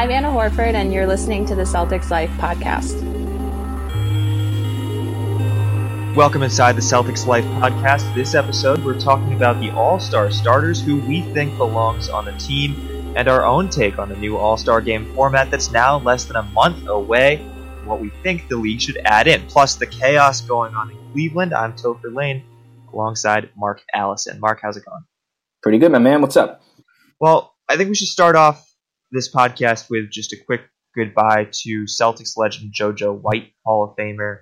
I'm Anna Horford, and you're listening to the Celtics Life podcast. Welcome inside the Celtics Life podcast. This episode, we're talking about the All Star starters who we think belongs on the team and our own take on the new All Star game format that's now less than a month away. What we think the league should add in, plus the chaos going on in Cleveland. I'm Topher Lane alongside Mark Allison. Mark, how's it going? Pretty good, my man. What's up? Well, I think we should start off this podcast with just a quick goodbye to Celtics legend JoJo White, Hall of Famer,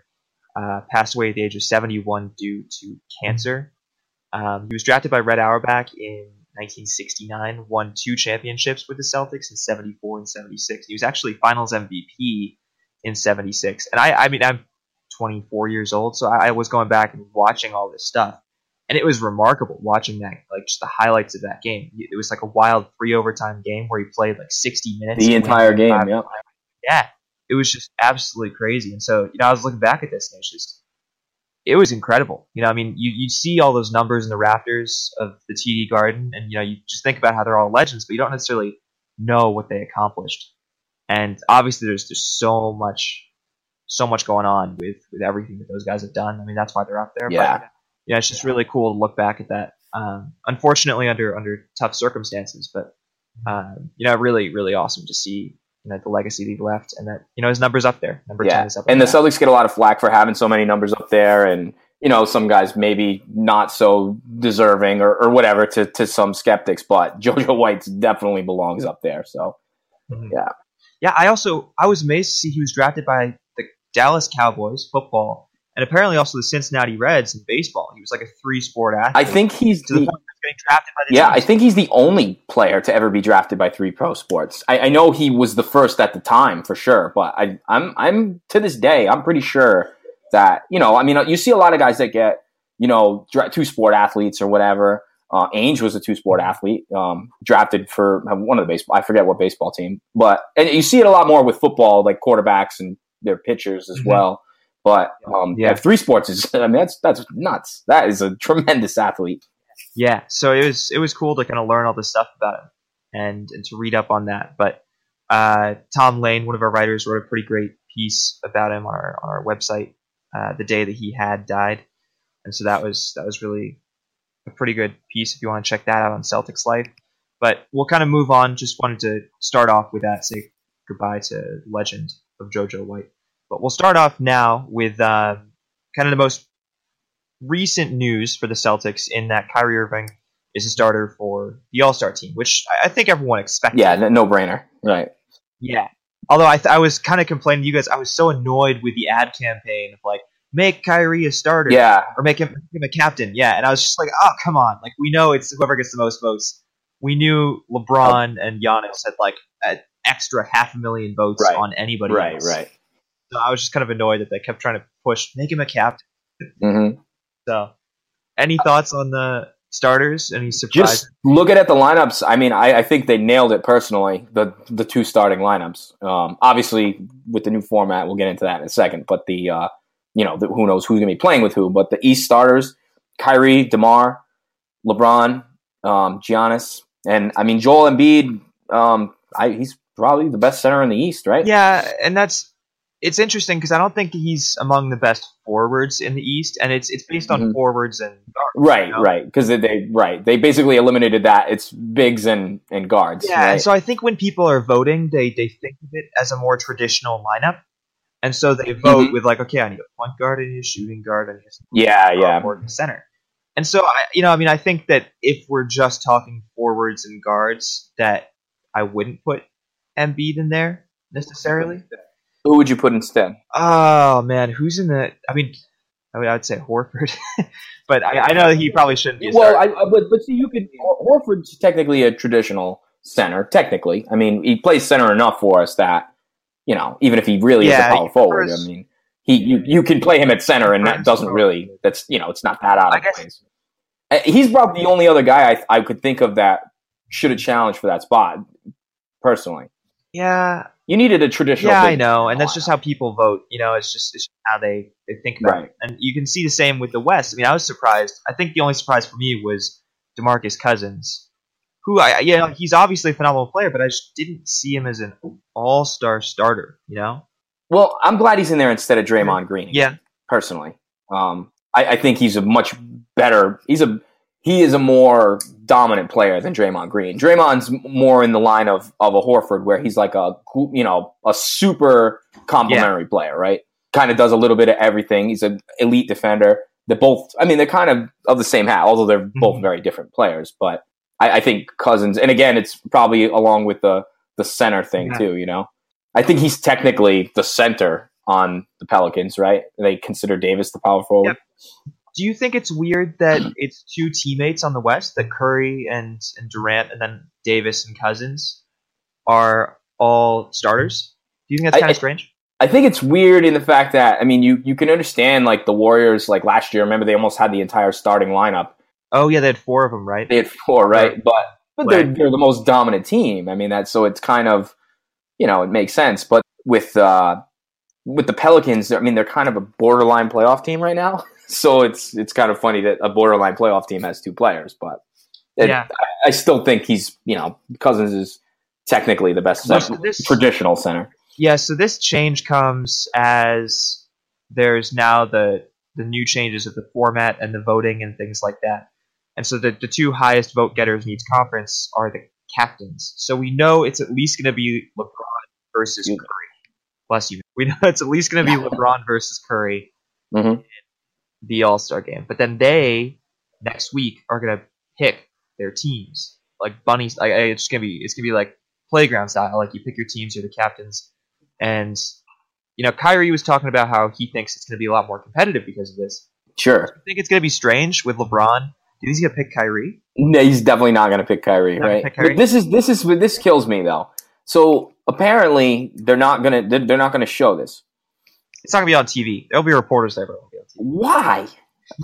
uh, passed away at the age of 71 due to cancer. Um, he was drafted by Red Auerbach in 1969, won two championships with the Celtics in 74 and 76. He was actually Finals MVP in 76. And I, I mean, I'm 24 years old, so I, I was going back and watching all this stuff and it was remarkable watching that, like just the highlights of that game. It was like a wild three overtime game where he played like 60 minutes. The entire game, yeah. Yeah, it was just absolutely crazy. And so, you know, I was looking back at this and it's just, it was incredible. You know, I mean, you, you see all those numbers in the rafters of the TD Garden, and, you know, you just think about how they're all legends, but you don't necessarily know what they accomplished. And obviously, there's just so much, so much going on with, with everything that those guys have done. I mean, that's why they're up there. Yeah. But, yeah, it's just really cool to look back at that. Um, unfortunately, under under tough circumstances, but um, you know, really, really awesome to see you know the legacy that he left, and that you know his numbers up there. Number yeah. ten is up. And the Celtics get a lot of flack for having so many numbers up there, and you know some guys maybe not so deserving or, or whatever to to some skeptics, but JoJo White definitely belongs up there. So Mhm. yeah, Yeah, I also I was amazed to see he was drafted by the Dallas Cowboys football, and apparently also the Cincinnati Reds in baseball. He was like a three sport athlete. I think he's to the the point where getting drafted by the Yeah, I think he's the only player to ever be drafted by three pro sports. I, I know he was the first at the time for sure, but I, I'm I'm to this day I'm pretty sure that you know I mean you see a lot of guys that get you know dra- two sport athletes or whatever. Uh, Ainge was a two sport athlete, um, drafted for one of the baseball. I forget what baseball team, but and you see it a lot more with football, like quarterbacks and their pitchers as Mhm. well. But um, Yeah. three sports is I mean that's that's nuts. That is a tremendous athlete. yeah. So it was it was cool to kind of learn all this stuff about him and and to read up on that. But uh, tom lane one of our writers wrote a pretty great piece about him on our on our website uh, the day that he had died. And so that was that was really a pretty good piece if you want to check that out on celtics life. But we'll kind of move on. Just wanted to start off with that say goodbye to legend of jojo white but we'll start off now with uh, kind of the most recent news for the Celtics in that Kyrie Irving is a starter for the All Star team, which I- think everyone expected. Yeah, no brainer, right? Yeah. Although I, th- I was kind of complaining to you guys, I was so annoyed with the ad campaign of like, make Kyrie a starter. Yeah, Or make him, make him a captain. Yeah. And I was just like, oh, come on. Like, we know it's whoever gets the most votes. We knew LeBron and Giannis had like an extra half a million votes Right. on anybody right, else. right. So I was just kind of annoyed that they kept trying to push, make him a captain. hmm So, any thoughts on the starters? Any surprises? Just looking at the lineups, I mean, I, I think they nailed it personally. The the two starting lineups. Um, obviously, with the new format, we'll get into that in a second. But the uh, you know, the, who knows who's going to be playing with who? But the East starters: Kyrie, Demar, LeBron, um, Giannis, and I mean Joel Embiid. Um, I, he's probably the best center in the East, right? Yeah, and that's it's interesting because I don't think he's among the best forwards in the East, and it's it's based on Mhm. forwards and guards. Right, you know? right. Because they, they right they basically eliminated that. It's bigs and and guards. Yeah, right? and so I think when people are voting, they they think of it as a more traditional lineup, and so they vote Mhm. with like, okay, I need a point guard, I need a shooting guard, I need a yeah, yeah. forward and center. And so I, you know, I mean, I think that if we're just talking forwards and guards, that I wouldn't put Embiid in there necessarily. Who would you put instead? Oh man, who's in the? I mean, I mean, I'd say Horford, but I, I know he probably shouldn't be. well, I, but but see, you could Horford's technically a traditional center. Technically, I mean, he plays center enough for us that you know, even if he really Yeah, is a power forward, I mean, he you, you can play him at center, and that doesn't really that's you know, it's not that out of guess- place. Uh, He's probably the only other guy I I could think of that should have challenged for that spot. Personally, yeah, you needed a traditional. yeah, I know, and that's just how people vote. You know, it's just, it's just how they they think about Right. it, and you can see the same with the West. I mean, I was surprised. I think the only surprise for me was Demarcus Cousins, who I you know he's obviously a phenomenal player, but I just didn't see him as an all star starter. You know? Well, I'm glad he's in there instead of Draymond Green. Yeah, personally. Um, I, I think he's a much better. He's a he is a more dominant player than Draymond Green. Draymond's more in the line of of a Horford, where he's like a you know a super complementary player, right? Kind of does a little bit of everything. He's an elite defender. They're both. I mean, they're kind of of the same hat, although they're both Mhm. very different players. But I, I think Cousins, and again, it's probably along with the the center thing Yeah. too. You know, I think he's technically the center on the Pelicans, right? They consider Davis the power forward. Yep. Do you think it's weird that it's two teammates on the West, that Curry and, and Durant, and then Davis and Cousins are all starters? Do you think that's kind I- of strange? I think it's weird in the fact that I mean, you you can understand like the Warriors, like last year. Remember, they almost had the entire starting lineup. Oh yeah, they had four of them, right? They had four, right? Right. But but they're they're the most dominant team. I mean, that's so it's kind of you know it makes sense. But with uh with the Pelicans, I mean, they're kind of a borderline playoff team right now. So it's it's kind of funny that a borderline playoff team has two players, but it- Yeah. I, I still think he's you know Cousins is technically the best center- this- traditional center. Yeah, so this change comes as there's now the the new changes of the format and the voting and things like that. And so the, the two highest vote getters in each conference are the captains. So we know it's at least going to be LeBron versus. Curry. Bless you. We know it's at least going to be LeBron versus Curry Mhm. The All Star game. But then they next week are going to pick their teams like bunnies. Like it's gonna be it's gonna be like playground style. Like you pick your teams, you're the captains, and you know Kyrie was talking about how he thinks it's gonna be a lot more competitive because of this. Sure. I think it's gonna be strange with LeBron. Do you think he's gonna pick Kyrie? No, he's definitely not going to pick Kyrie, Not right? pick Kyrie? But this is this is this kills me though. So apparently they're not going to they're, they're not going to show this. It's not gonna be on TV. There'll be reporters there, but it won't be on TV. Why?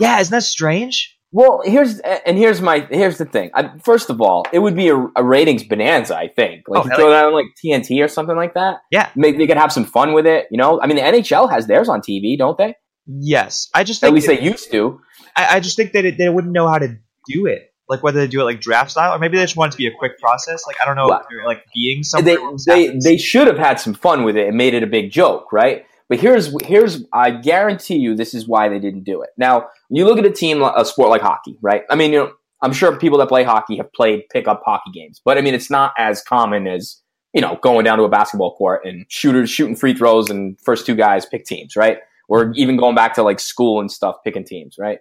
Yeah, isn't that strange? Well, here's and here's my here's the thing. I, first of all, it would be a, a ratings bonanza. I think like Oh, throw that on like TNT or something like that. Yeah. Maybe they could have some fun with it. You know, I mean, the NHL has theirs on TV, don't they? Yes, I just think At least that- they used to. I, I just think that it, they wouldn't know how to do it. Like whether they do it like draft style, or maybe they just want it to be a quick process. Like I don't know, Well, if they're like being somewhere. they they they should have had some fun with it and made it a big joke, right? But here's here's I guarantee you this is why they didn't do it. Now you look at a team a sport like hockey, right? I mean, you know, I'm sure people that play hockey have played pickup hockey games, but I mean, it's not as common as you know going down to a basketball court and shooters shooting free throws and first two guys pick teams, right? Or even going back to like school and stuff, picking teams, right?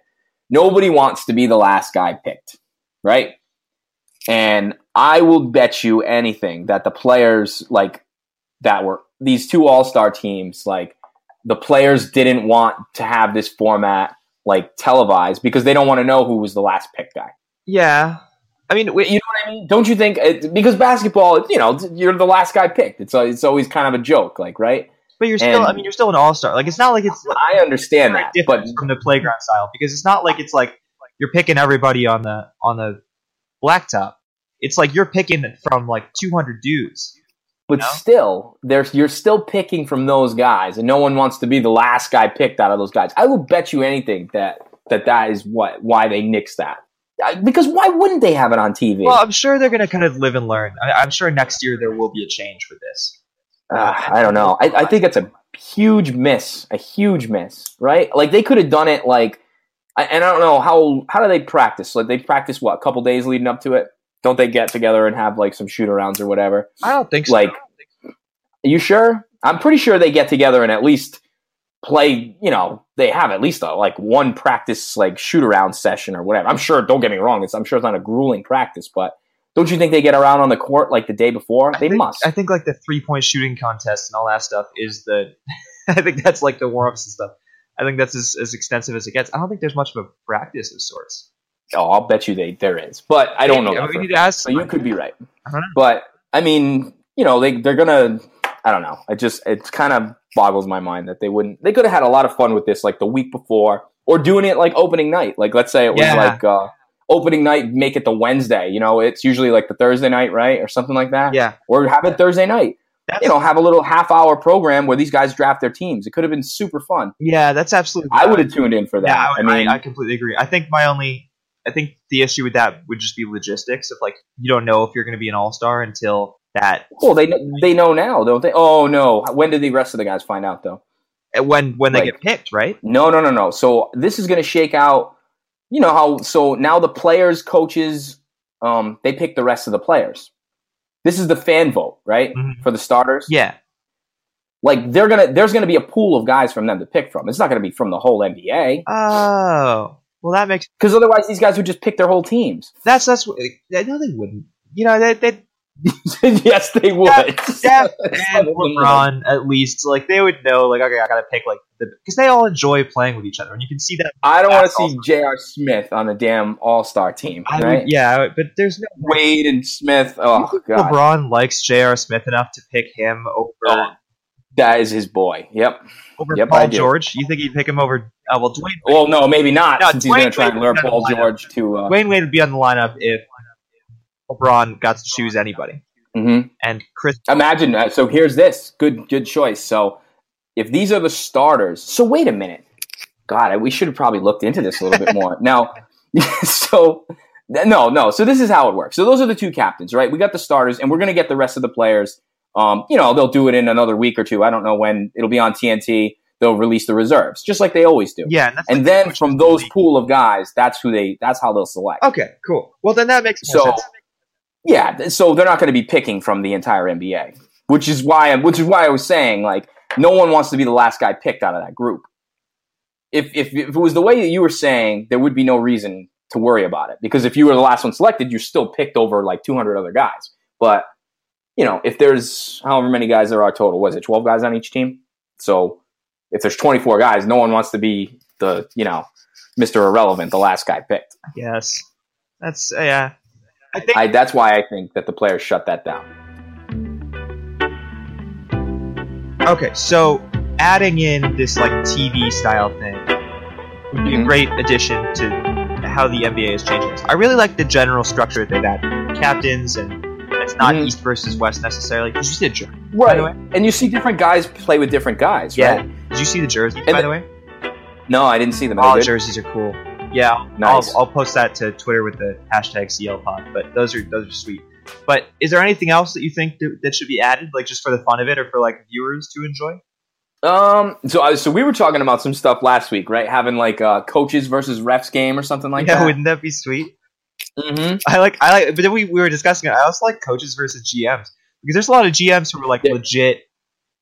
Nobody wants to be the last guy picked, right? And I will bet you anything that the players like that were these two all star teams, like the players didn't want to have this format like televised because they don't want to know who was the last pick guy. yeah, I mean, You know what I mean? Don't you think? It, because basketball, you know, you're the last guy picked. It's a, it's always kind of a joke, like right? but you're still. and- I mean, you're still an all star. Like it's not like it's I understand that, but from the playground style because it's not like it's like you're picking everybody on the on the blacktop. It's like you're picking from like 200 dudes. But still, there's you're still picking from those guys, and no one wants to be the last guy picked out of those guys. I will bet you anything that that that is what why they nixed that. Because why wouldn't they have it on TV? Well, I'm sure they're gonna kind of live and learn. I, I'm sure next year there will be a change for this. Uh, I don't know. I, I think it's a huge miss, a huge miss, right? Like they could have done it like, I- and I don't know how how do they practice? Like they practice what a couple days leading up to it. Don't they get together and have like some shoot arounds or whatever? I don't think so. Like- Are you sure? I'm pretty sure they get together and at least play. You know, they have at least a, like one practice like shoot around session or whatever. I'm sure. Don't get me wrong. It's I'm sure it's not a grueling practice, but Don't you think they get around on the court like the day before? I they think, must. I think like the three point shooting contest and all that stuff is the. I think that's like the warm ups and stuff. I think that's as, as extensive as it gets. I don't think there's much of a practice of sorts. Oh, I'll bet you they there is, but I don't know. That we need to ask. So you could be right. Know. But I mean, you know, they they're gonna. I don't know. I just it kind of boggles my mind that they wouldn't. They could have had a lot of fun with this, like the week before, or doing it like opening night. Like let's say it was Yeah. like uh, opening night, make it the Wednesday. You know, it's usually like the Thursday night, right, or something like that. Yeah, Or have it Thursday night. that's, You know, have a little half hour program where these guys draft their teams. It could have been super fun. yeah, that's absolutely. I would have tuned in for that. Yeah, I, I, mean, I, I completely agree. I think my only, I think the issue with that would just be logistics. Of like, you don't know if you're going to be an all star until that well, they they know now, don't they? Oh no, when did the rest of the guys find out though? when when they Like- get picked, right? No, no, no, no. So this is going to shake out. You know how? So now the players, coaches, um, they pick the rest of the players. This is the fan vote, right, Mhm. for the starters. Yeah, Like they're gonna, there's gonna be a pool of guys from them to pick from. It's not gonna be from the whole NBA Oh, well, that makes because otherwise these guys would just pick their whole teams. that's that's. what- I know they wouldn't. You know, they they yes, they would. Steph and LeBron at least like they would know like okay, I got to pick like the because they all enjoy playing with each other, and you can see that. I don't want to see J.R. Smith on the damn All Star team, I right? would, yeah, would- but there's no. Wade and Smith. Oh god, LeBron likes J.R. Smith enough to pick him over Oh, that is his boy. Yep. over yep, I Paul. George. You think he'd pick him over? Uh, well, Dwayne Well, no, maybe not, No, since he's going to try and lure would be on Paul. George to. Uh, Dwayne Wade would be on the lineup if LeBron got to choose anybody. mhm. And Chris, Imagine. Uh, so here's this. Good, good choice. So if these are the starters, so wait a minute. God, I- we should have probably looked into this a little bit more. Now, so no, no. So this is how it works. So those are the two captains, right? We got the starters, and we're going to get the rest of the players. Um, you know, they'll do it in another week or two. I don't know when it'll be on TNT. They'll release the reserves, just like they always do. yeah, and, And like then from those pool of guys, that's who they. That's how they'll select. Okay, cool. Well, then that makes So, sense. yeah, so they're not going to be picking from the entire NBA, which is why I'm, which is why I was saying like no one wants to be the last guy picked out of that group. If if, if it was the way that you were saying, there would be no reason to worry about it because if you were the last one selected, you're still picked over like 200 other guys. But you know, if there's however many guys there are total, was it 12 guys on each team? So if there's 24 guys, no one wants to be the you know Mr. Irrelevant, the last guy picked. Yes, that's uh, yeah. I think I, that's why I think that the players shut that down. Okay, so adding in this like TV style thing would be a Mhm. great addition to how the NBA is changing. I really like the general structure that they've added. Captains and it's not Mhm. East versus West necessarily. Did you see the jer- by the way? And you see different guys play with different guys, Yeah. right? Did you see the jerseys And by the- the way? No, I didn't see them. All the good? jerseys are cool. Yeah, Nice. I'll, I'll post that to Twitter with the hashtag CLPod. But those are those are sweet. But is there anything else that you think that, that should be added, like just for the fun of it, or for like viewers to enjoy? Um, so I, so we were talking about some stuff last week, right? Having like a coaches versus refs game or something like yeah, that. Yeah, wouldn't that be sweet? Mm-hmm. I like I like, but then we, we were discussing it. I also like coaches versus GMs because there's a lot of GMs who are like Yeah. legit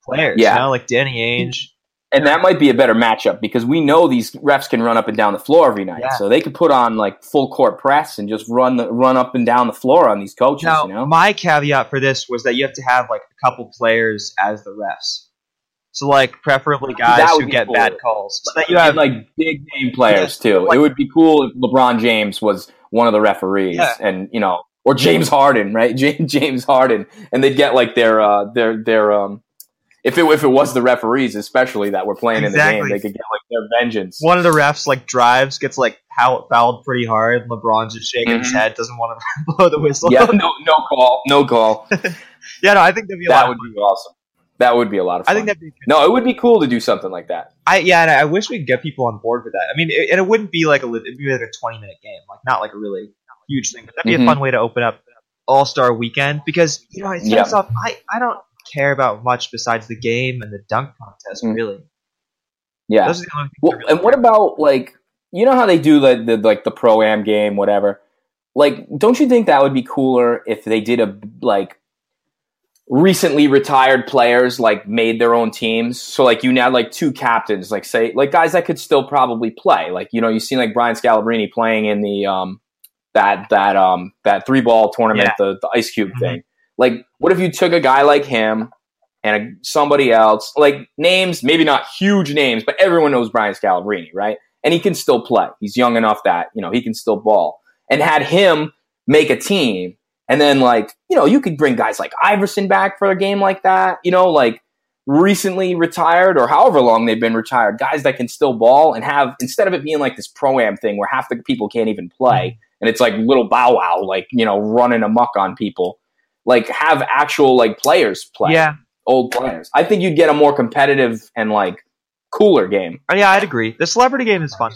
players. Yeah. you know, like Danny Ainge. And that might be a better matchup because we know these refs can run up and down the floor every night, Yeah. so they could put on like full court press and just run the, run up and down the floor on these coaches. Now, you know, my caveat for this was that you have to have like a couple players as the refs. So like preferably guys who get cool. bad calls. So that you have like big name players too. like- it would be cool if LeBron James was one of the referees, Yeah. and you know, or James Harden, right? James James Harden, and they'd get like their uh, their their um. If it if it was the referees, especially that were playing in the game, they could get like their vengeance. one of the refs like drives, gets like fouled pretty hard. LeBron's just shaking his Mhm. head, doesn't want to blow the whistle. Yeah, no no call, no call. yeah, no, I think that'd be that would be awesome. That would be a lot of fun. I think that'd be. no, it would be cool to do something like that. I yeah, and I wish we could get people on board with that. I mean, it, and it wouldn't be like a it'd be like a twenty minute game, like not like a really huge thing, but that'd be Mhm. a fun way to open up All Star Weekend because you know it Yeah. starts off. I I don't care about much besides the game and the dunk contest. Mm. Really, Yeah. those are the only things. Well, really and what about like you know how they do the, the like the pro am game, whatever. Like, don't you think that would be cooler if they did a like recently retired players like made their own teams? So like you now like two captains, like say like guys that could still probably play. Like you know you seen like Brian Scalabrine playing in the um that that um that three ball tournament, Yeah. the the ice cube Mhm. thing. Like, what if you took a guy like him and a, somebody else, like names, maybe not huge names, but everyone knows Brian Scalabrine, right? And he can still play. He's young enough that you know he can still ball. And had him make a team, and then like you know you could bring guys like Iverson back for a game like that. You know, like recently retired or however long they've been retired, guys that can still ball and have instead of it being like this pro am thing where half the people can't even play mm-hmm. and it's like little bow wow, like you know running amok on people. Like have actual like players play Yeah, old players. I think you'd get a more competitive and like cooler game. Oh, yeah, I'd agree. The celebrity game is fun.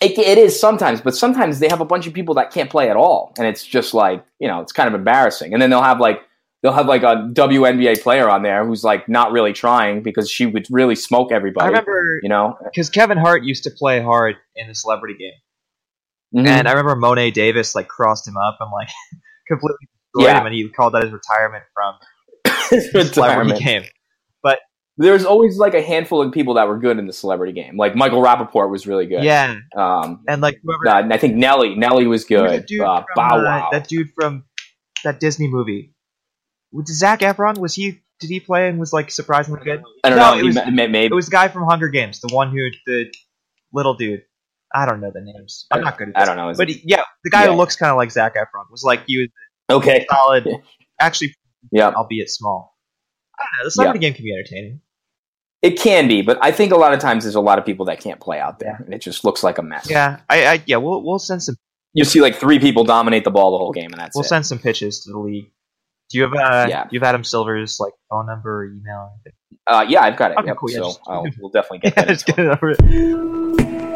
It, it is sometimes, but sometimes they have a bunch of people that can't play at all, and it's just like you know, it's kind of embarrassing. And then they'll have like they'll have like a WNBA player on there who's like not really trying because she would really smoke everybody. I remember you know, because Kevin Hart used to play hard in the celebrity game, Mhm. and I remember Mo'ne Davis like crossed him up and like completely destroyed Yeah. him, and he called that his retirement from the celebrity retirement. There's always like a handful of people that were good in the celebrity game. Like Michael Rapaport was really good. Yeah, Um, and like whoever uh, I think Nelly, Nelly was good. that dude Uh, from, Bow uh, Wow. that dude from that Disney movie. Was Zac Efron? Was he? Did he play and was like surprisingly good? I don't No, know. it was- ma- ma- maybe It was the guy from Hunger Games, the one who the little dude. I don't know the names. I'm not good at this. I don't know. But he- yeah, the guy Yeah. who looks kind of like Zac Efron was like he was okay. solid, actually, Yeah. albeit small. I don't know. The celebrity game can be entertaining. It can be, but I think a lot of times there's a lot of people that can't play out there, and it just looks like a mess. Yeah, I, I yeah, we'll we'll send some You see like three people dominate the ball the whole game, and that's we'll it. send some pitches to the league. Do you have uh, Yeah. you have Adam Silver's like phone number or email? Or anything? uh, yeah, I've got it. Okay, yep, cool, yeah, so just- I'll, we'll definitely get Yeah, that. just get it over. it.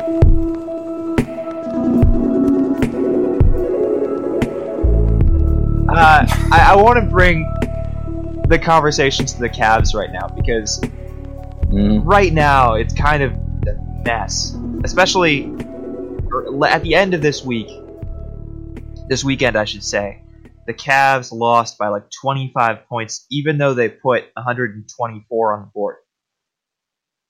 Uh, I, I want to bring the conversations to the Cavs right now because Mhm. right now it's kind of a mess, especially at the end of this week, this weekend, I should say. The Cavs lost by like 25 points, even though they put 124 on the board.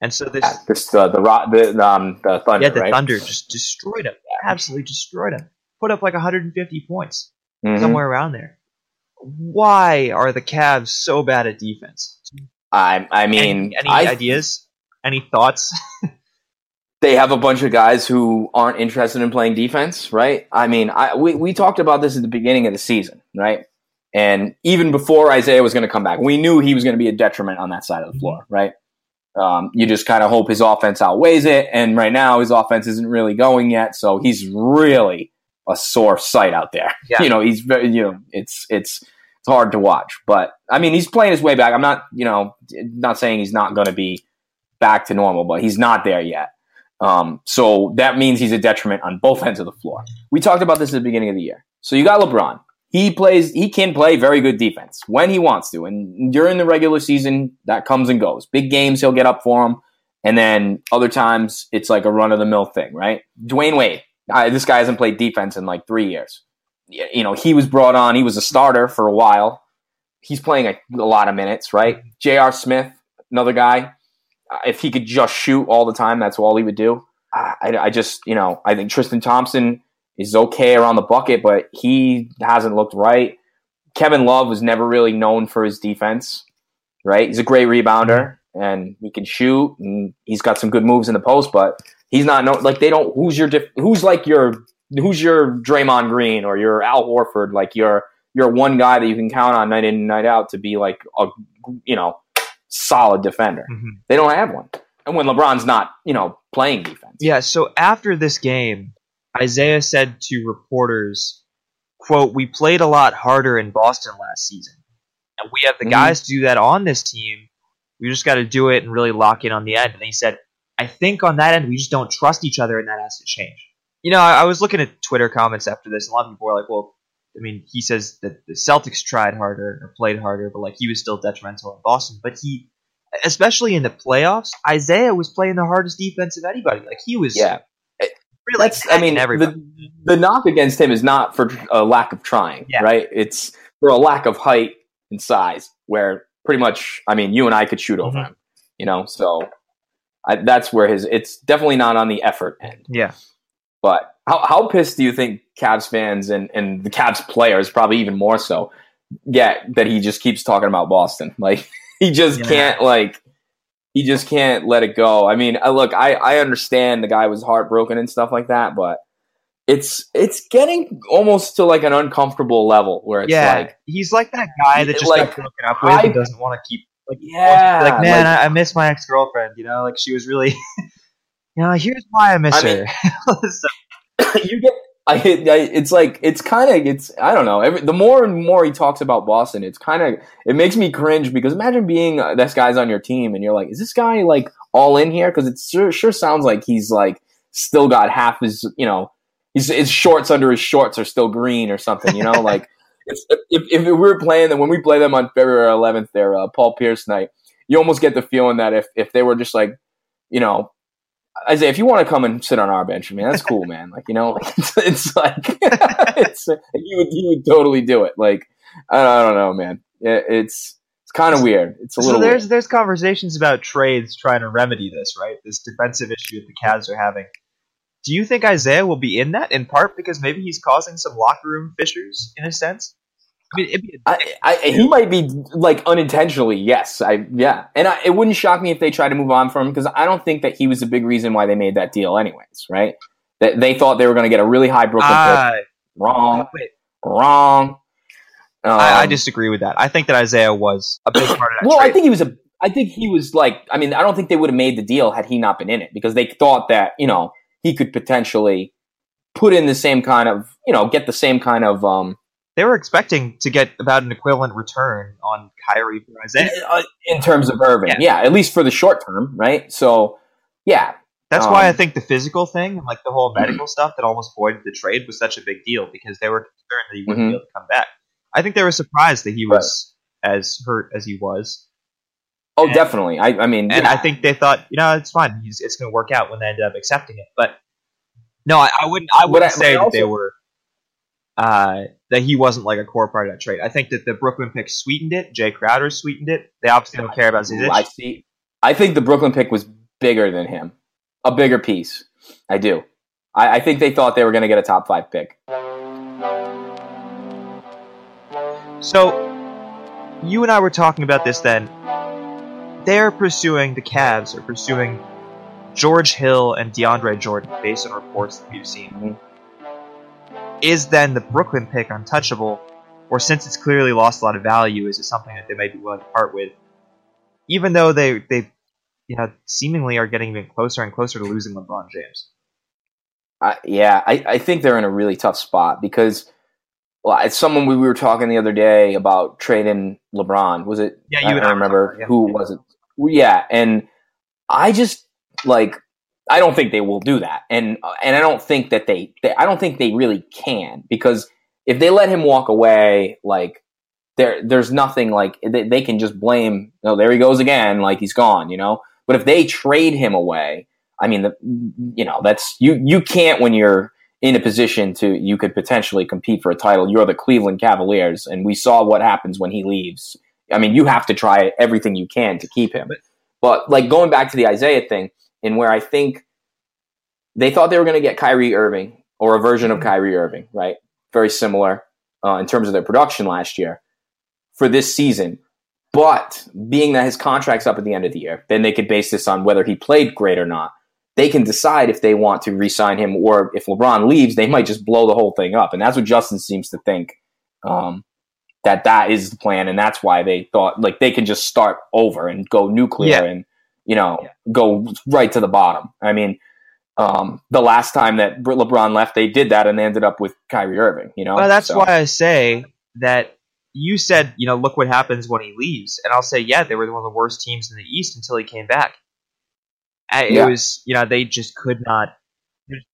And so this, Yeah, This uh, the the um the Thunder, yeah, the right? Thunder just destroyed them, absolutely destroyed them. Put up like 150 points, Mhm. somewhere around there. Why are the Cavs so bad at defense? I I mean, any, any I, ideas? Any thoughts? they have a bunch of guys who aren't interested in playing defense, right? I mean, I, we we talked about this at the beginning of the season, right? And even before Isaiah was going to come back, we knew he was going to be a detriment on that side of the floor, right? Um, you just kind of hope his offense outweighs it, and right now his offense isn't really going yet, so he's really a sore sight out there. Yeah. You know, he's very, you know, it's it's it's hard to watch, but I mean, he's playing his way back. I'm not, you know, not saying he's not going to be back to normal, but he's not there yet. Um, so that means he's a detriment on both ends of the floor. We talked about this at the beginning of the year. So you got LeBron. He plays. He can play very good defense when he wants to, and during the regular season, that comes and goes. Big games, he'll get up for him, and then other times it's like a run of the mill thing, right? Dwayne Wade. I, this guy hasn't played defense in like three years. You know, he was brought on. He was a starter for a while. He's playing a, a lot of minutes, right? J.R. Smith, another guy. Uh, if he could just shoot all the time, that's all he would do. I, I, just, you know, I think Tristan Thompson is okay around the bucket, but he hasn't looked right. Kevin Love was never really known for his defense, right? He's a great rebounder and he can shoot and he's got some good moves in the post, but he's not known like they don't. Who's your who's like your who's your Draymond Green or your Al Horford? Like your your one guy that you can count on night in and night out to be like a you know solid defender. Mhm. They don't have one. And when LeBron's not, you know, playing defense. Yeah, so after this game, Isaiah said to reporters, quote, We played a lot harder in Boston last season. And we have the Mhm. guys to do that on this team. We just got to do it and really lock in on the end. And he said, I think on that end, we just don't trust each other, and that has to change. You know, I, I was looking at Twitter comments after this, and a lot of people were like, well, I mean, he says that the Celtics tried harder or played harder, but like he was still detrimental in Boston. But he, especially in the playoffs, Isaiah was playing the hardest defense of anybody. Like he was, Yeah. really That's I mean everybody. the the knock against him is not for a lack of trying, Yeah. right? It's for a lack of height and size where pretty much I mean you and I could shoot over Mhm. him, you know. So I, that's where his it's definitely not on the effort end. yeah, But how how pissed do you think Cavs fans and and the Cavs players probably even more so get that he just keeps talking about Boston? Like he just Yeah. can't like he just can't let it go. I mean, uh, look, I I understand the guy was heartbroken and stuff like that, but it's it's getting almost to like an uncomfortable level where it's yeah, like he's like that guy that just like, got broken up with I- and doesn't want to keep like yeah, like man, like- I, I miss my ex girlfriend. You know, like she was really. you know, here's why I miss I mean- her. So- you get I, I it's like it's kind of it's I don't know every, the more and more he talks about Boston it's kind of it makes me cringe because imagine being uh, this guy's on your team and you're like is this guy like all in here because it sure, sure sounds like he's like still got half his you know his, his shorts under his shorts are still green or something you know like if, if we were playing them when we play them on February 11th their uh, Paul Pierce night you almost get the feeling that if if they were just like you know Isaiah, if you want to come and sit on our bench, man, that's cool, man. Like, you know, it's, it's like it's you would you would totally do it. Like, I don't, I don't know, man. It, it's it's kind of weird. It's a so little there's weird. there's conversations about trades trying to remedy this, right? This defensive issue that the Cavs are having. Do you think Isaiah will be in that in part because maybe he's causing some locker room fissures in a sense? I mean, it'd be a I, I, he might be like unintentionally, yes. I yeah, and I, it wouldn't shock me if they tried to move on from him because I don't think that he was a big reason why they made that deal, anyways. Right? That they thought they were going to get a really high Brooklyn pick. Ah, Wrong, wait, wrong. I, I Um, disagree with that. I think that Isaiah was a big part of that well, trade. I think he was a. I think he was like. I mean, I don't think they would have made the deal had he not been in it because they thought that you know he could potentially put in the same kind of you know get the same kind of um they were expecting to get about an equivalent return on Kyrie for Isaiah. uh, in terms of Irving. Yeah. Yeah. at least for the short term, right? So yeah, That's why I Um, think the physical thing and like the whole medical stuff that almost voided the trade was such a big deal because they were concerned that he wouldn't Mhm. be able to come back. I think they were surprised that he was as hurt as he was, oh And- definitely. I, I mean, and yeah. I think they thought, you know, it's fine. He's, it's going to work out when they ended up accepting it. But no, I, I wouldn't. I wouldn't I- say I that they were uh, that he wasn't like a core part of that trade. I think that the Brooklyn pick sweetened it. Jay Crowder sweetened it. They obviously don't care about Zizic. I see. I think the Brooklyn pick was bigger than him, a bigger piece. I do. I, I think they thought they were going to get a top five pick. So, you and I were talking about this then. They're pursuing, the Cavs are pursuing George Hill and DeAndre Jordan based on reports that we've seen. Is then the Brooklyn pick untouchable? Or since it's clearly lost a lot of value, is it something that they might be willing to part with? Even though they, they you know, seemingly are getting even closer and closer to losing LeBron James. I, yeah, I, I think they're in a really tough spot because well, it's someone we were talking the other day about trading LeBron. Was it? Yeah, you I and I remember it, yeah. who was it. Yeah, and I just like I don't think they will do that, and uh, and I don't think that they, they I don't think they really can because if they let him walk away, like there there's nothing like they, they can just blame. Oh, there he goes again, like he's gone, you know. But if they trade him away, I mean, the, you know, that's you you can't when you're in a position to you could potentially compete for a title. You're the Cleveland Cavaliers, and we saw what happens when he leaves. I mean, you have to try everything you can to keep him. But like going back to the Isaiah thing, and where I think they thought they were going to get Kyrie Irving or a version of Kyrie Irving, right? Very similar uh, in terms of their production last year for this season. But being that his contract's up at the end of the year, then they could base this on whether he played great or not. They can decide if they want to re-sign him, or if LeBron leaves, they might just blow the whole thing up. And that's what Justin seems to think. Um, that that is the plan, and that's why they thought like they can just start over and go nuclear Yeah. and you know Yeah. go right to the bottom. I mean, um, the last time that LeBron left, they did that, and they ended up with Kyrie Irving. You know, Well, that's So- why I say that you said, you know, look what happens when he leaves. And I'll say, yeah, they were one of the worst teams in the East until he came back. It Yeah. was, you know, they just could not,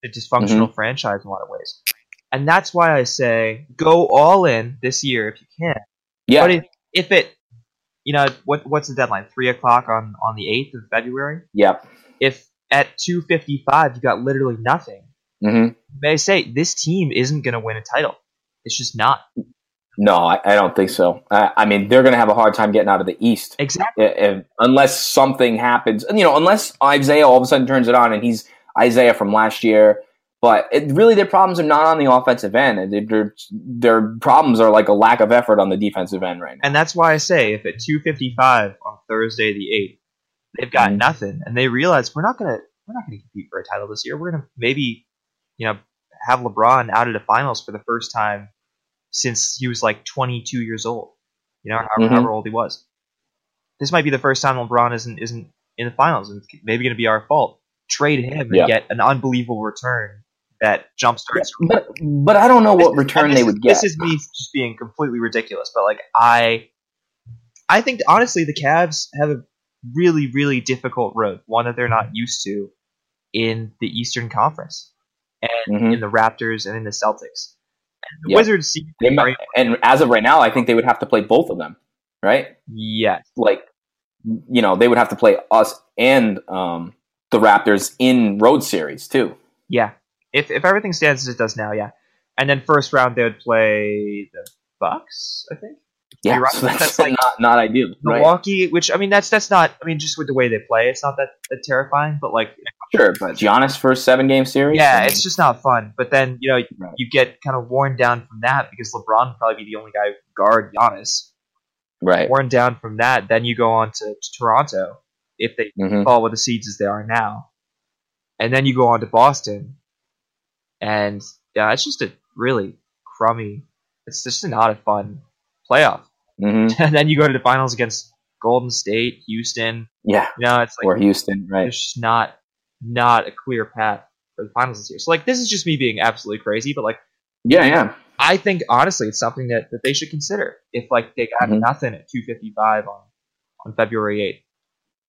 a dysfunctional Mm-hmm. franchise in a lot of ways. And that's why I say go all in this year if you can. yeah, But if, if it, you know, what what's the deadline? Three o'clock on, on the 8th of February? yep. If at 2.55 you got literally nothing, hmm may I say this team isn't going to win a title. It's just not. No, I, I don't think so. I, I mean, they're going to have a hard time getting out of the East Exactly. i- if- unless something happens. And, You know, unless Isaiah all of a sudden turns it on and he's Isaiah from last year, But it, really, their problems are not on the offensive end. Their, their problems are like a lack of effort on the defensive end right now. And that's why I say if at 2:55 on Thursday the 8th, they've got Mhm. nothing, and they realize we're not gonna we're not gonna compete for a title this year. We're gonna maybe, you know, have LeBron out of the finals for the first time since he was like 22 years old. You know, however, Mhm. however old he was. This might be the first time LeBron isn't isn't in the finals, and it's maybe going to be our fault. Trade him and Yeah. get an unbelievable return that jumpstarts. But but I don't know what return they would is- get. This is me just being completely ridiculous, but like I, I think honestly the Cavs have a really really difficult road, one that they're not used to in the Eastern Conference, and Mhm. in the Raptors and in the Celtics. And the Yeah. Wizards seem might, and as of right now, I think they would have to play both of them, right? yes, Like, you know, they would have to play us and um, the Raptors in road series too. yeah. If if everything stands as it does now, yeah. And then first round they would play the Bucks, I think. Yeah, right. so that's, That's like- not not ideal, right? Milwaukee, which I mean that's that's not I mean just with the way they play, it's not that, that terrifying, but like Sure, but Giannis first seven game series. Yeah, I mean, it's just not fun. But then you know Right. you get kind of worn down from that because LeBron would probably be the only guy who can guard Giannis. right. Worn down from that, then you go on to, to Toronto if they hmm fall with the seeds as they are now, and then you go on to Boston, and yeah, it's just a really crummy. It's just not a fun playoff. hmm and then you go to the finals against Golden State, Houston. Yeah, You know, it's like or Houston, right? there's just not not a clear path for the finals this year. So like this is just me being absolutely crazy, but like Yeah, yeah. I think honestly it's something that, that they should consider if like they got Mhm. nothing at two fifty five on on February eighth.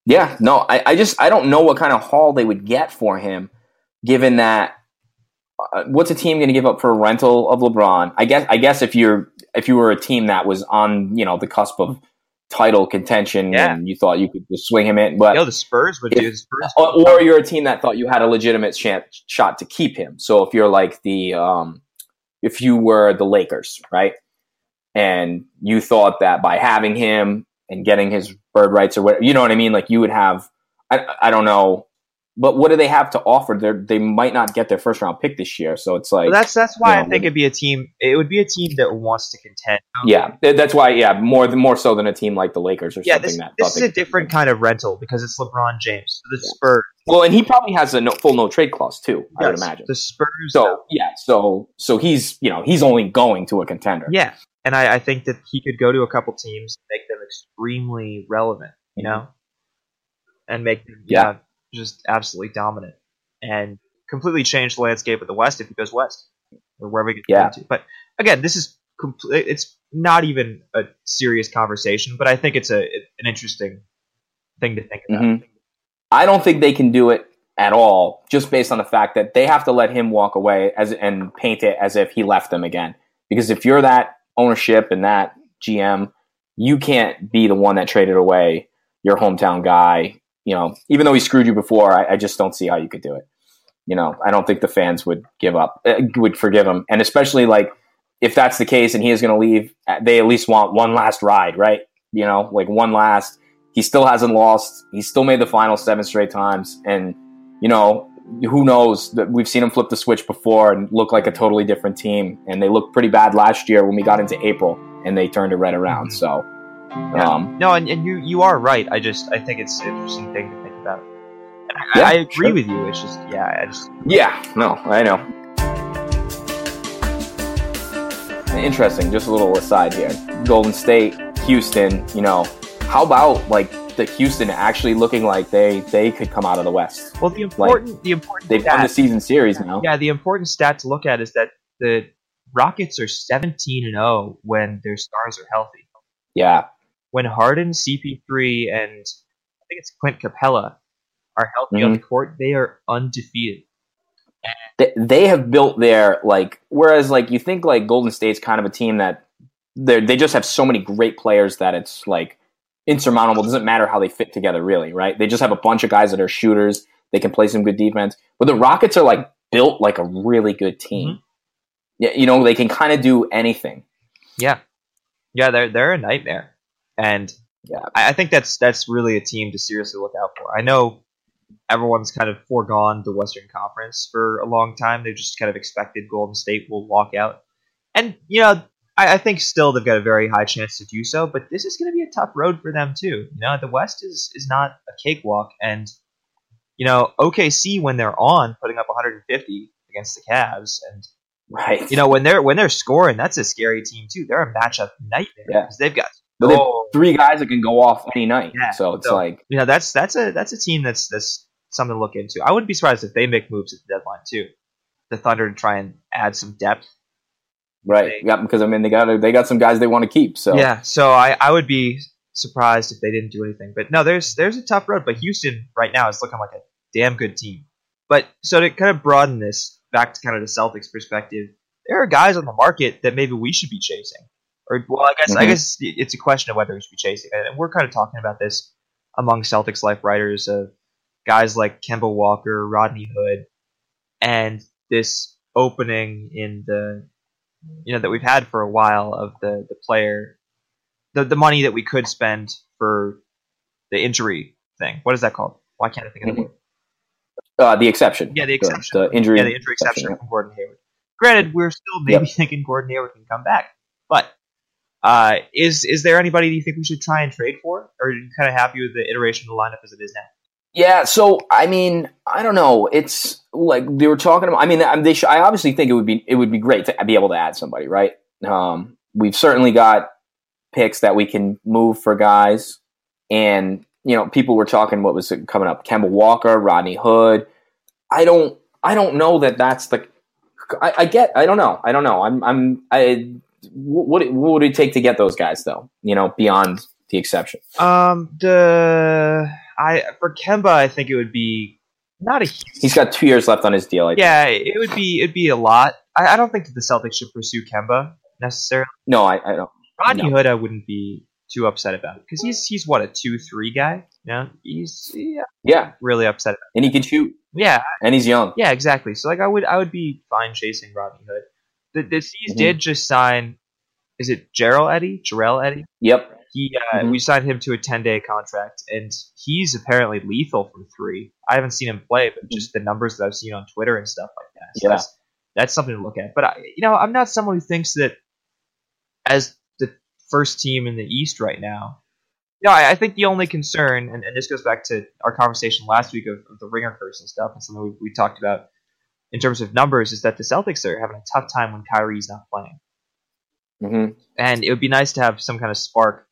Yeah, no, I, I just I don't know what kind of haul they would get for him, given that uh, what's a team going to give up for a rental of LeBron? I guess I guess if you're if you were a team that was on you know the cusp of title contention Yeah. and you thought you could just swing him in, but You know the Spurs would If- do the Spurs. or, or you're a team that thought you had a legitimate chance, shot to keep him. So if you're like the, um, if you were the Lakers, right, and you thought that by having him and getting his bird rights or whatever, you know what I mean, like you would have, I, I don't know, but what do they have to offer? They they might not get their first round pick this year, so it's like that's that's why you I think it'd be a team. It would be a team that wants to contend. yeah, that's why yeah, more than more so than a team like the Lakers or Yeah, something this, that this is a different kind of rental because it's LeBron James. The Yeah. Spurs, Well, and he probably has a no, full no trade clause too. I would imagine. the Spurs. So yeah, so so he's you know he's only going to a contender. Yeah, and I, I think that he could go to a couple teams, make them extremely relevant, you mm-hmm. know, and make them Yeah. yeah, just absolutely dominant, and completely change the landscape of the West if he goes west or wherever he gets Yeah. to. But again, this is complete. It's not even a serious conversation, but I think it's a an interesting thing to think about. Mhm. I don't think they can do it at all, just based on the fact that they have to let him walk away as and paint it as if he left them again. Because if you're that ownership and that GM, you can't be the one that traded away your hometown guy. You know, even though he screwed you before, I, I just don't see how you could do it. You know, I don't think the fans would give up, uh, would forgive him, and especially like if that's the case and he is going to leave, uh, they at least want one last ride, right? You know, like one last. He still hasn't lost. He's still made the final seven straight times, and you know who knows that we've seen him flip the switch before and look like a totally different team. And they looked pretty bad last year when we got into April, and they turned it right around. So, Yeah. um, No, and, and you you are right. I just I think it's an interesting thing to think about. And I, Yeah, I agree sure. with you. It's just yeah, I just yeah, no, I know. Interesting. Just a little aside here. Golden State, Houston. You know, how about like the Houston actually looking like they they could come out of the West? well the important the important They've won the season series now. yeah the important stat to look at is that the Rockets are seventeen and zero when their stars are healthy. Yeah, When Harden, CP3, and I think it's Clint Capela are healthy on the mm-hmm. court, they are undefeated. they, they have built their like whereas like you think like golden state's kind of a team that they they just have so many great players that it's like insurmountable. It doesn't matter how they fit together really right? They just have a bunch of guys that are shooters. They can play some good defense. But the rockets are like built like a really good team. Mm-hmm. Yeah you know they can kind of do anything. Yeah, yeah, they're they're a nightmare, and Yeah. I, think that's that's really a team to seriously look out for. I know everyone's kind of foregone the Western Conference for a long time. They've just kind of expected Golden State will walk out, and you know I, I think still they've got a very high chance to do so. But this is going to be a tough road for them too. You know the West is is not a cakewalk, and you know OKC when they're on putting up 150 against the Cavs and Right. you know when they're when they're scoring, that's a scary team too. They're a matchup nightmare Yeah. because they've got But they have oh, three guys that can go off any night. Yeah, so it's so- like, you know that's that's a that's a team that's that's something to look into. I wouldn't be surprised if they make moves at the deadline too. The Thunder to try and add some depth. right. They- Yeah, because I mean, they got they got some guys they want to keep. So Yeah, so I, I would be surprised if they didn't do anything. But no, there's there's a tough road. But Houston right now is looking like a damn good team. But so to kind of broaden this back to kind of the Celtics perspective, there are guys on the market that maybe we should be chasing. Or well, I guess I Mhm. guess it's a question of whether we should be chasing. And we're kind of talking about this among Celtics life writers of guys like Kemba Walker, Rodney Hood, and this opening in the you know that we've had for a while of the the player the the money that we could spend for the injury thing. What is that called? Why can't I think of the Mhm. word? uh, the exception. Yeah, the exception. The, injury. Yeah, the injury exception from Gordon Hayward. Granted, we're still maybe thinking Gordon Hayward can come back, uh, is is there anybody do you think we should try and trade for, or are you kind of happy with the iteration of the lineup as it is now? Yeah, so I mean, I don't know. It's like they were talking about. I mean, um, they. Sh- I obviously think it would be it would be great to be able to add somebody, right? Um, we've certainly got picks that we can move for guys, and you know, people were talking what was coming up: Kemba Walker, Rodney Hood. I don't. I don't know that that's the. I, I get. I don't know. I don't know. I'm. I'm. I. What, what would it take to get those guys though? You know, beyond the exception. Um, the I for Kemba, I think it would be not a huge He's got two years left on his deal. I think. Yeah, it would be it'd be a lot. I, I don't think that the Celtics should pursue Kemba necessarily. No, I, I don't. Rodney No. Hood, I wouldn't be too upset about it because he's he's what a two three guy. Know, he's yeah, Yeah, really upset. About and he can shoot. Yeah, and he's young. yeah, exactly. So like, I would I would be fine chasing Rodney Hood. The the C's Mhm. did just sign. Is it Gerald Eddy? Jarell Eddie? Yep. He uh, Mhm. we signed him to a ten day contract, and he's apparently lethal from three. I haven't seen him play, but just the numbers that I've seen on Twitter and stuff like that. So Yeah. that's, that's something to look at. But I, you know, I'm not someone who thinks that as the first team in the East right now. You know, I, I think the only concern, and, and this goes back to our conversation last week of, of the ringer curse and stuff, and something we, we talked about in terms of numbers, is that the Celtics are having a tough time when Kyrie's not playing hmm and it would be nice to have some kind of spark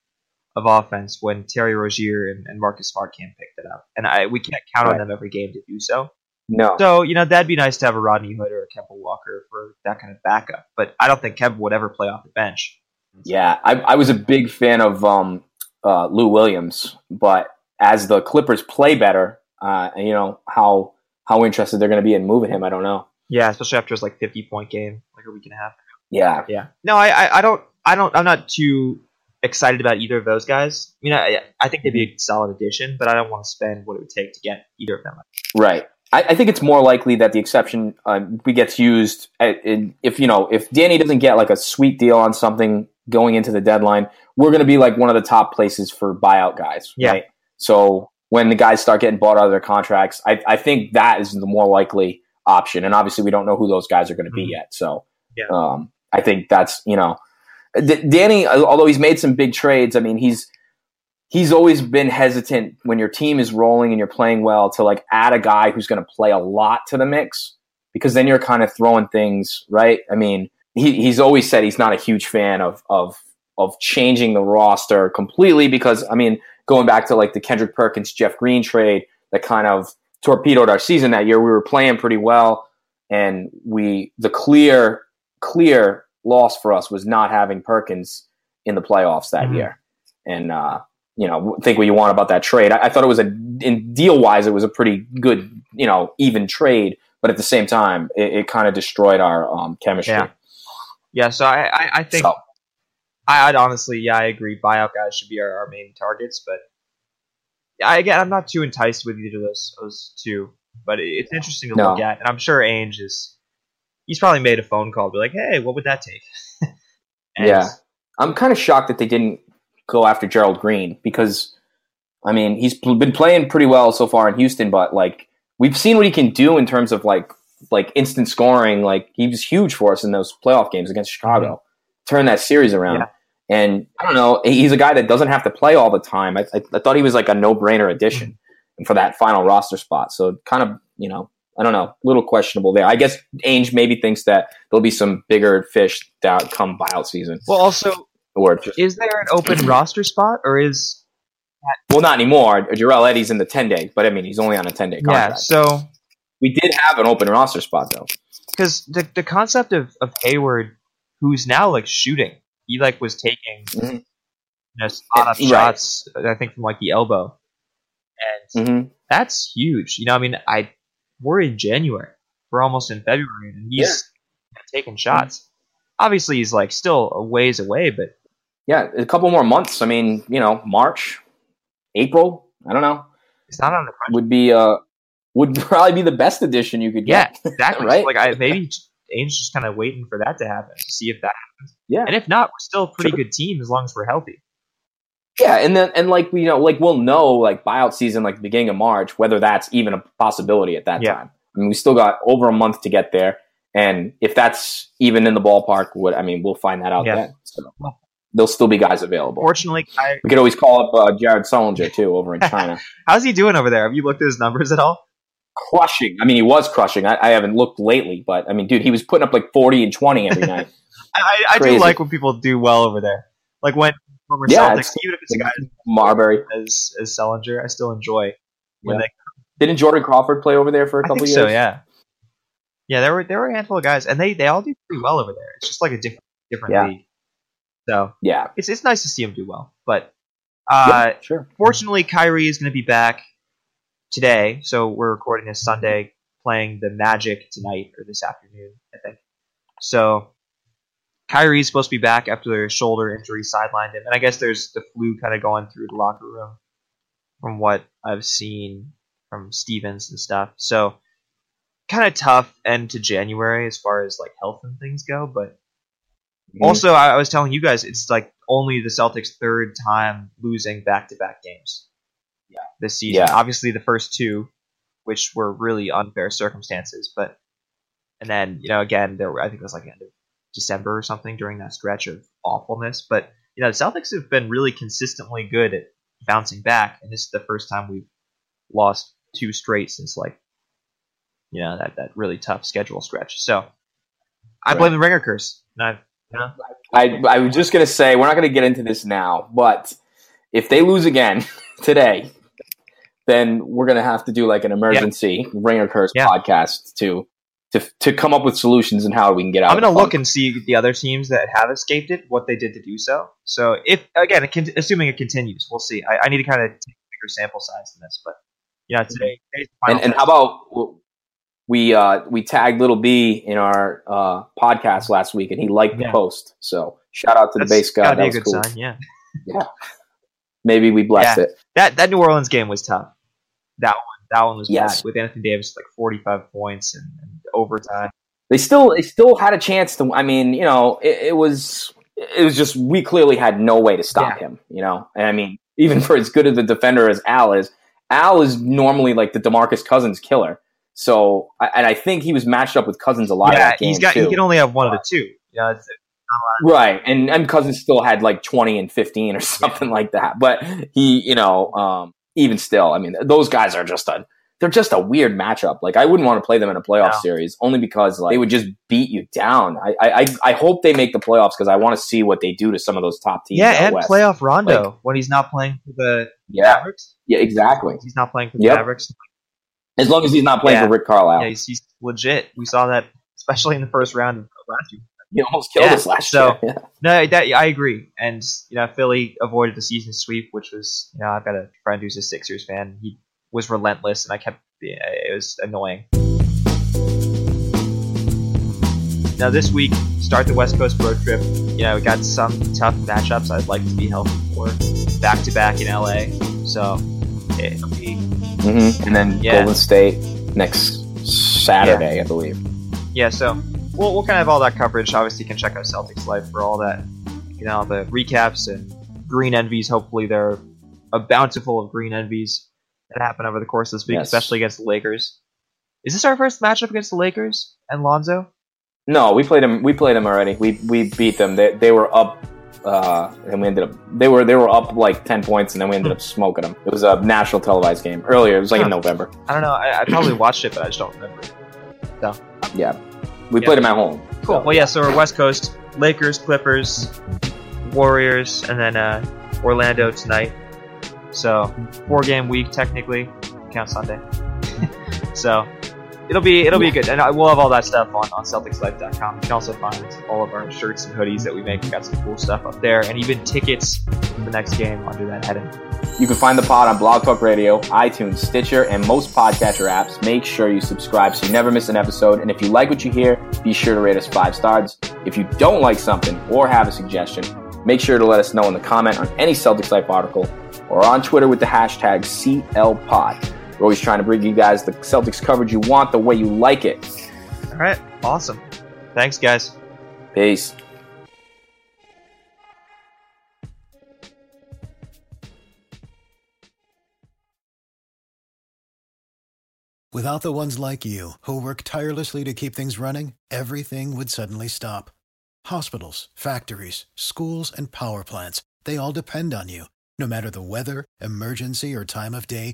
of offense when Terry Rozier and, and Marcus Smart can't pick that up. And I we can't count on them every game to do so. No. So you know that'd be nice to have a Rodney Hood or a Kemba Walker for that kind of backup. But I don't think Kemba would ever play off the bench. Yeah, I, I was a big fan of um, uh, Lou Williams, but as the Clippers play better, uh, you know how how interested they're going to be in moving him, I don't know. Yeah, especially after his like fifty point game like a week and a half. Yeah, Yeah. No, I, I, I don't I don't I'm not too excited about either of those guys. I mean, I, I think they'd be a solid addition, but I don't want to spend what it would take to get either of them. right. I, I think it's more likely that the exception uh, gets used at, in, if you know if Danny doesn't get like a sweet deal on something going into the deadline, we're going to be like one of the top places for buyout guys. Yeah. Right. So when the guys start getting bought out of their contracts, I, I think that is the more likely option. And obviously, we don't know who those guys are going to be Mhm. yet. So Yeah. um, I think that's you know, D- Danny. Although he's made some big trades, I mean he's he's always been hesitant when your team is rolling and you're playing well to like add a guy who's going to play a lot to the mix because then you're kind of throwing things right. I mean, he, he's always said he's not a huge fan of of of changing the roster completely because I mean, going back to like the Kendrick Perkins Jeff Green trade that kind of torpedoed our season that year. We were playing pretty well, and we the clear clear loss for us was not having Perkins in the playoffs that Mhm. year. And uh, you know, think what you want about that trade. I, I thought it was a in deal wise, it was a pretty good, you know, even trade. But at the same time, it, it kind of destroyed our um, chemistry. Yeah. Yeah, so I, I, I think So, I, I'd honestly, yeah, I agree. Buyout guys should be our, our main targets, but yeah, again, I'm not too enticed with either of those those two. But it's interesting to No. look at, and I'm sure Ainge is. He's probably made a phone call, be like, "Hey, what would that take?" Yeah. I'm kind of shocked that they didn't go after Gerald Green because I mean, he's pl- been playing pretty well so far in Houston, but like we've seen what he can do in terms of like like instant scoring. Like he was huge for us in those playoff games against Chicago, mm-hmm. turn that series around. Yeah. And I don't know, he's a guy that doesn't have to play all the time. I, I, I thought he was like a no brainer addition mm-hmm. for that final roster spot. So kind of, you know, I don't know, a little questionable there. I guess Ainge maybe thinks that there'll be some bigger fish that come buyout season. Well, also, or just, is there an open roster spot, or is that- well, not anymore. Jarell Eddie's in the ten day, but I mean, he's only on a ten day contract. Yeah, so we did have an open roster spot though, because the the concept of of Hayward, who's now like shooting he like was taking mm-hmm. you know, spot up shots. I think from like the elbow, and mm-hmm. that's huge. You know, I mean, I we're in January, we're almost in February, and he's yeah. taking shots. Mm-hmm. Obviously, he's like still a ways away, but yeah, a couple more months. I mean, you know, March, April. I don't know. It's not on the would be uh would probably be the best addition you could get. Yeah, exactly. right. Like I maybe Ainge's just kind of waiting for that to happen to see if that happens. Yeah, and if not, we're still a pretty sure. good team as long as we're healthy. Yeah, and then and like you know, like we'll know like buyout season, like the beginning of March, whether that's even a possibility at that yeah. time. I mean, we still got over a month to get there, and if that's even in the ballpark, what I mean, we'll find that out yeah. then. So there'll still be guys available. Fortunately, I, we could always call up uh, Jared Sullinger too over in China. How's he doing over there? Have you looked at his numbers at all? Crushing. I mean, he was crushing. I, I, haven't looked lately, but I mean, dude, he was putting up like forty and twenty every night. I, I do like when people do well over there. Like when former yeah, Celtics, even if it's a guy Marbury as as Sullinger, I still enjoy when yeah. they. Didn't Jordan Crawford play over there for a couple years? So yeah, yeah. There were there were a handful of guys, and they they all do pretty well over there. It's just like a different different yeah. league. So yeah, it's it's nice to see him do well. But uh, yeah, sure. Fortunately, Kyrie is going to be back today. So we're recording this Sunday, playing the Magic tonight or this afternoon, I think. So Kyrie's supposed to be back after their shoulder injury sidelined him, and I guess there's the flu kind of going through the locker room, from what I've seen from Stevens and stuff. So kind of tough end to January as far as like health and things go, but. Mm-hmm. Also, I was telling you guys, it's like only the Celtics' third time losing back-to-back games yeah. this season. Yeah. Obviously, the first two, which were really unfair circumstances, but and then you know again there were, I think it was like end of December or something during that stretch of awfulness. But you know the Celtics have been really consistently good at bouncing back, and this is the first time we've lost two straight since like you know that that really tough schedule stretch. So I blame the ringer curse. Know? I I was just gonna say we're not gonna get into this now, but if they lose again today, then we're going to have to do like an emergency yeah. ringer curse yeah. podcast to to to come up with solutions and how we can get out. Of it. I'm going to look and see the other teams that have escaped it, what they did to do so. So if again, it assuming it continues, we'll see. I, I need to kind of take a bigger sample size than this, but yeah, today. And, and how about we uh, we tagged Lil B in our uh, podcast last week, and he liked the yeah. post. So shout out to That's the Based God. That was cool. Sign, yeah. yeah. Maybe we blessed yeah. it. That that New Orleans game was tough. That one, that one was yes. bad with Anthony Davis like forty five points and, and, overtime. They still they still had a chance to. I mean, you know, it, it was it was just we clearly had no way to stop yeah. him. You know, and I mean, even for as good of a defender as Al is, Al is normally like the Demarcus Cousins killer. So, and I think he was matched up with Cousins a lot. Yeah, he's got. Too. He can only have one of the two. Yeah, right, and and Cousins still had like twenty and fifteen or something yeah. like that. But he, you know, um, even still, I mean, those guys are just a they're just a weird matchup. Like I wouldn't want to play them in a playoff no. series only because like they would just beat you down. I I, I hope they make the playoffs because I want to see what they do to some of those top teams. Yeah, and West. playoff Rondo like, when he's not playing for the yeah, Mavericks. Yeah, exactly. He's not playing for the yep. Mavericks. As long as he's not playing yeah. for Rick Carlisle. Yeah, he's, he's, legit. We saw that especially in the first round of last year. He almost killed yeah. us last so, year. Yeah. No, that, I agree. And you know, Philly avoided the season sweep, which was you know I've got a friend who's a Sixers fan. He was relentless, and I kept it was annoying. Now this week, start the West Coast road trip. You know, we got some tough matchups. I'd like to be healthy for back to back in LA. So it'll be. Mm-hmm. And then yeah. Golden State next Saturday. I believe. Yeah. So we'll, we'll kind of have all that coverage. Obviously, you can check out Celtics Life for all that, you know, the recaps and Green Envies. Hopefully, they're a bountiful of green envies that happen over the course of this week, Yes. especially against the Lakers. Is this our first matchup against the Lakers and Lonzo? No, we played them. We played them already. We we beat them. They, they were up, uh, and we ended up. They were they were up like ten points, and then we ended up smoking them. It was a national televised game earlier. It was like in November. I don't know. I, I probably watched it, but I just don't remember. So Yeah, we Yeah. played them at home. Cool. So, Well, yeah. So we're West Coast: Lakers, Clippers, Warriors, and then uh, Orlando tonight. So four game week technically. Count Sunday. so it'll be it'll be good, and I, we'll have all that stuff on on CelticsLife.com. You can also find all of our shirts and hoodies that we make. We got some cool stuff up there, and even tickets for the next game under that heading. You can find the pod on Blog Talk Radio, iTunes, Stitcher, and most podcatcher apps. Make sure you subscribe so you never miss an episode. And if you like what you hear, be sure to rate us five stars. If you don't like something or have a suggestion, make sure to let us know in the comment on any Celtics Life article or on Twitter with the hashtag CLPod. We're always trying to bring you guys the Celtics coverage you want the way you like it. All right. Awesome. Thanks, guys. Peace. Without the ones like you, who work tirelessly to keep things running, everything would suddenly stop. Hospitals, factories, schools, and power plants, they all depend on you. No matter the weather, emergency, or time of day,